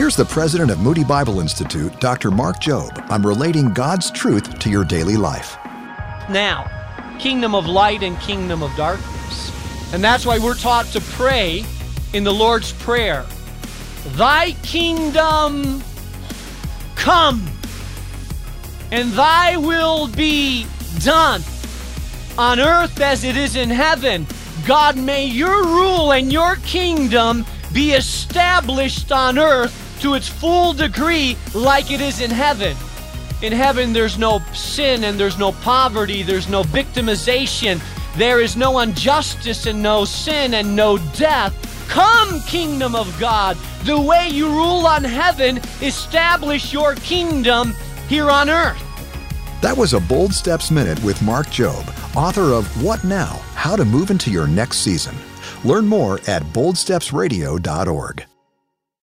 Here's the president of Moody Bible Institute, Dr. Mark Jobe, on relating God's truth to your daily life. Now, kingdom of light and kingdom of darkness. And that's why we're taught to pray in the Lord's Prayer Thy kingdom come, and thy will be done on earth as it is in heaven. God, may your rule and your kingdom be established on earth to its full degree like it is in heaven. In heaven, there's no sin and there's no poverty, there's no victimization, there is no injustice and no sin and no death. Come, kingdom of God, the way you rule on heaven, establish your kingdom here on earth. That was a Bold Steps Minute with Mark Jobe, author of What Now? How to Move into Your Next Season. Learn more at boldstepsradio.org.